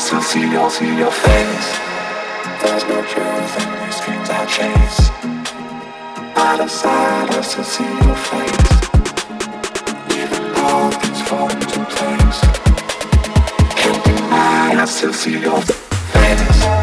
I still see your, see your face. There's no truth in these dreams I chase. Out of sight, I still see your face. Even though things fall into place. Can't deny, I still see your face.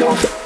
I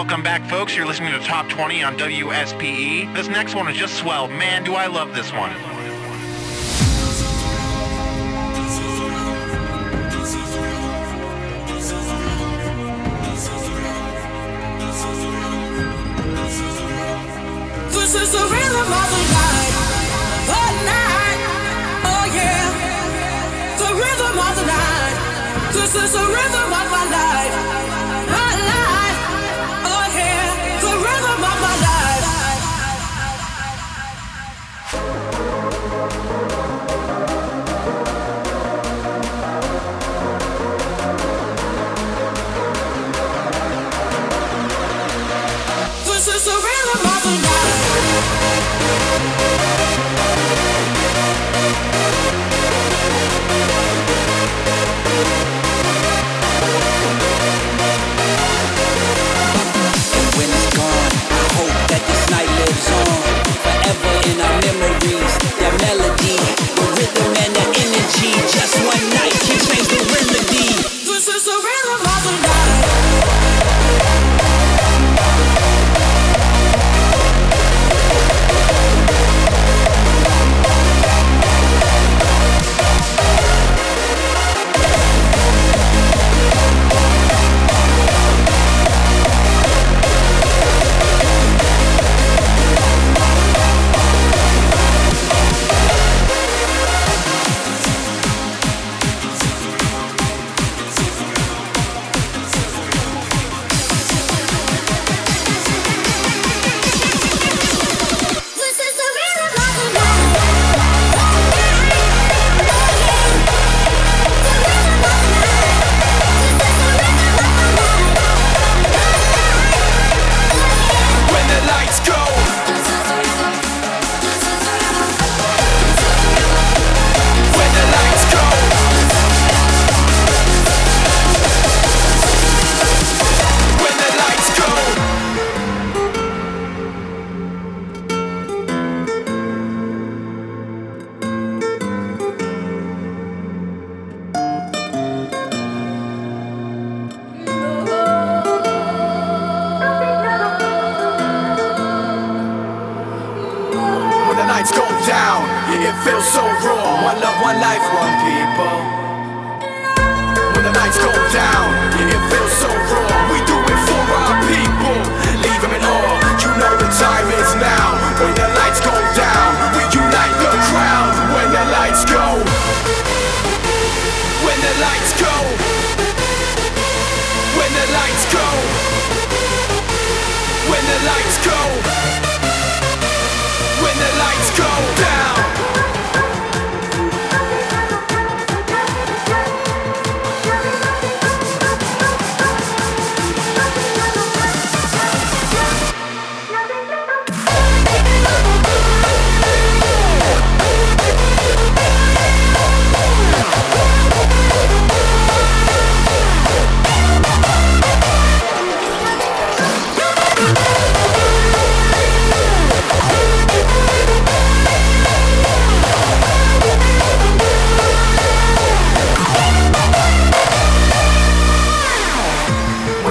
Welcome back, folks. You're listening to Top 20 on WSPE. This next one is just swell. Man, do I love this one. This is the rhythm of the night. The night. Oh yeah. The rhythm of the night. This is the rhythm of my life. Energy. Just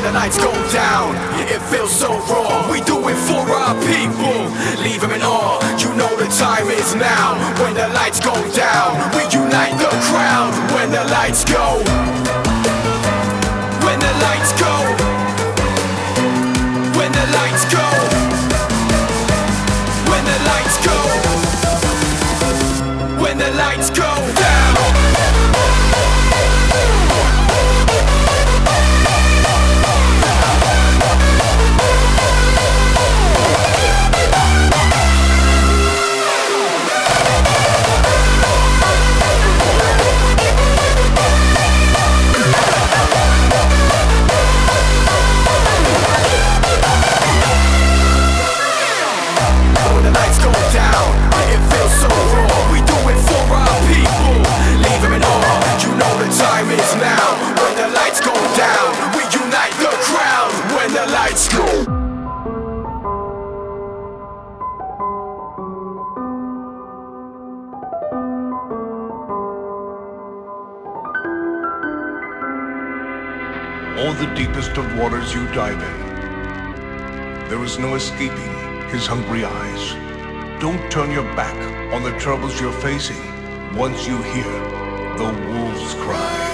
the lights go down, it feels so raw. We do it for our people, leave them in awe. You know the time is now. When the lights go down, we unite the crowd. When the lights go, when the lights go, when the lights go, waters you dive in. There is no escaping his hungry eyes. Don't turn your back on the troubles you're facing once you hear the wolves cry.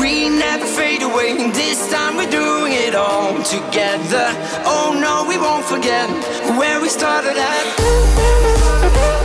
we never fade away. This time we're doing it all together. Oh no, we won't forget where we started at.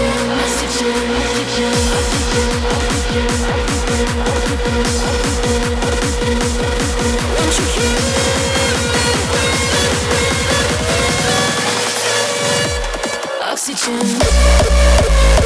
Oxygen. Oxygen. Oxygen. Oxygen. Oxygen. Oxygen. Oxygen. Oxygen. Oxygen.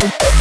Ready,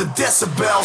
the decibels.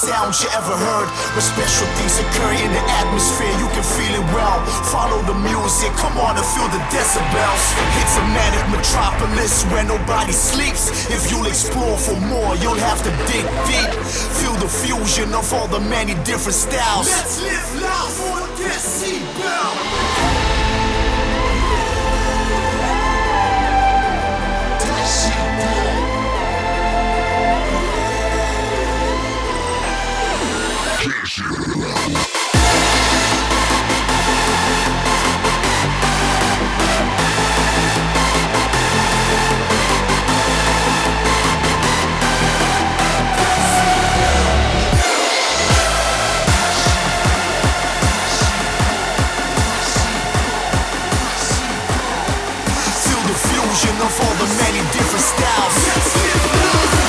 Sounds you ever heard. Where special things occur in the atmosphere, you can feel it well. Follow the music, come on and feel the decibels. It's a manic metropolis where nobody sleeps. If you'll explore for more, you'll have to dig deep. Feel the fusion of all the many different styles. Let's live life on decibel. Of all the many different styles.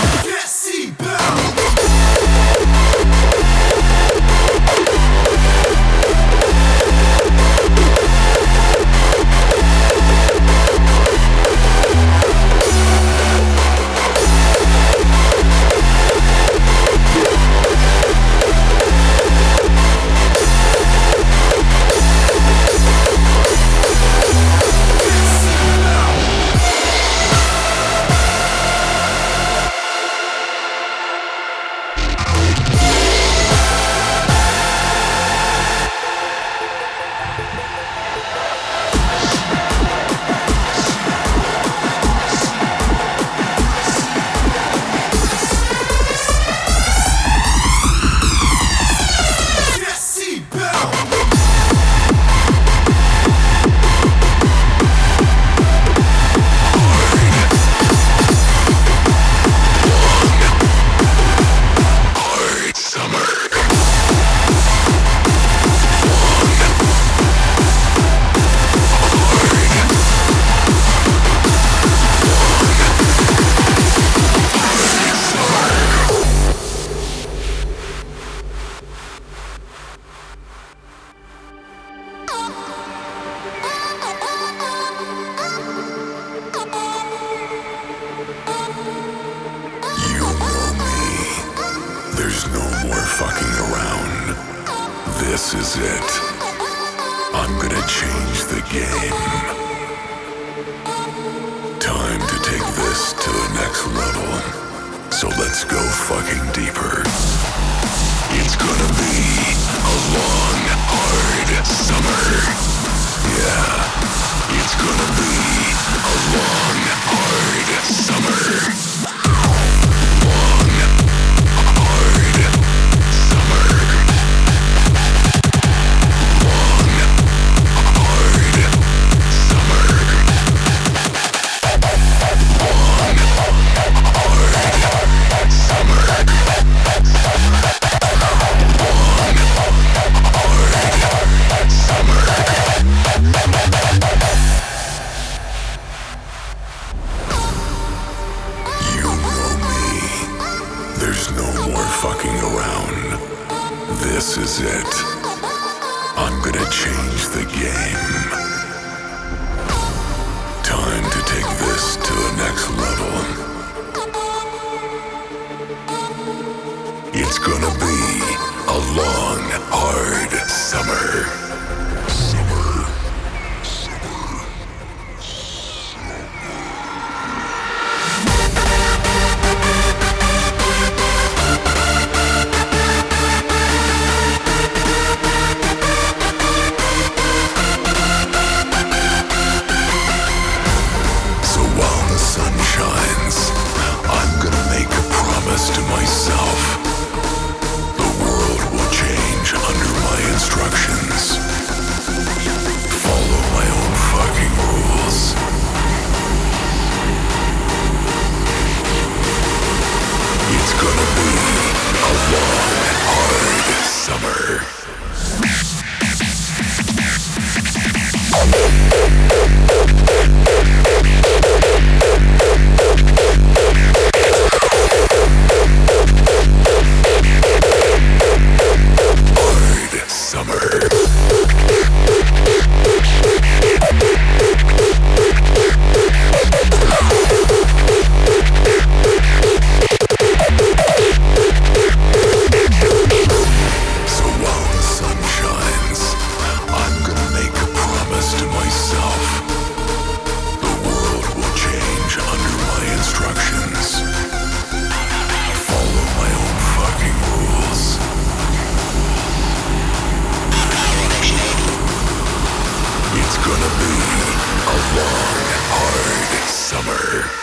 This is it. I'm gonna change the game. Time to take this to the next level. It's gonna be a long, hard summer. Long, hard summer.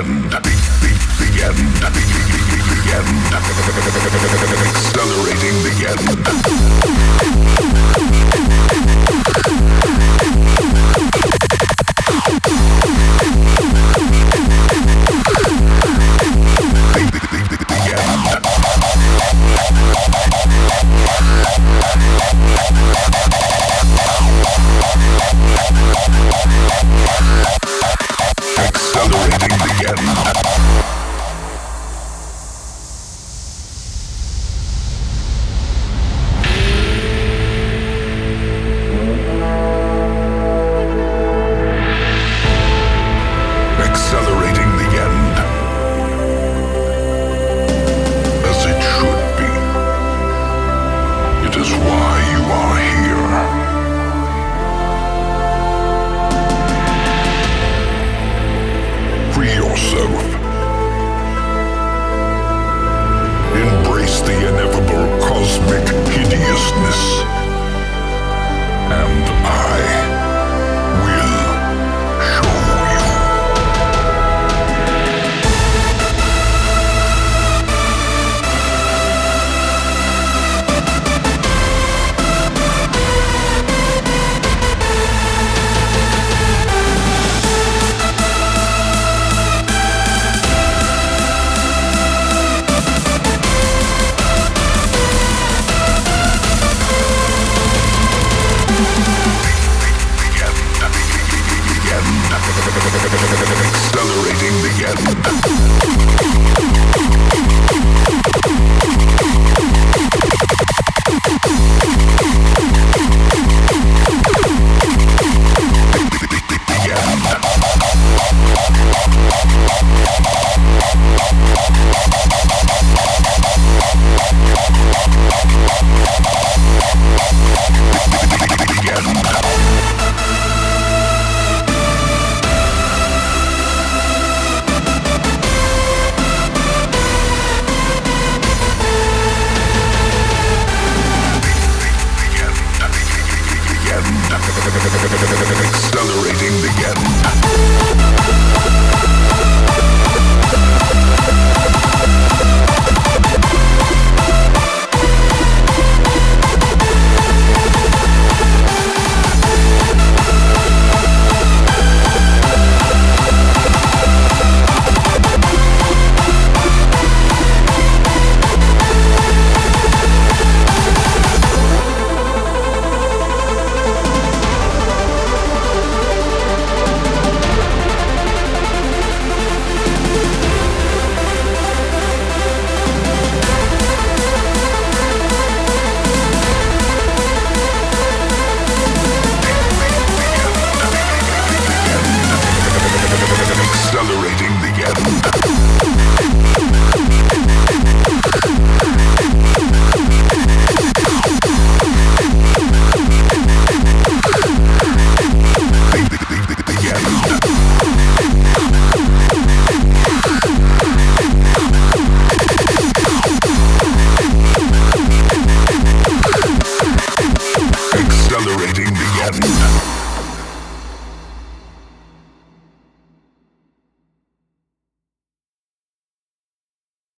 end. The, the, Accelerating the end. The. Accelerating the end.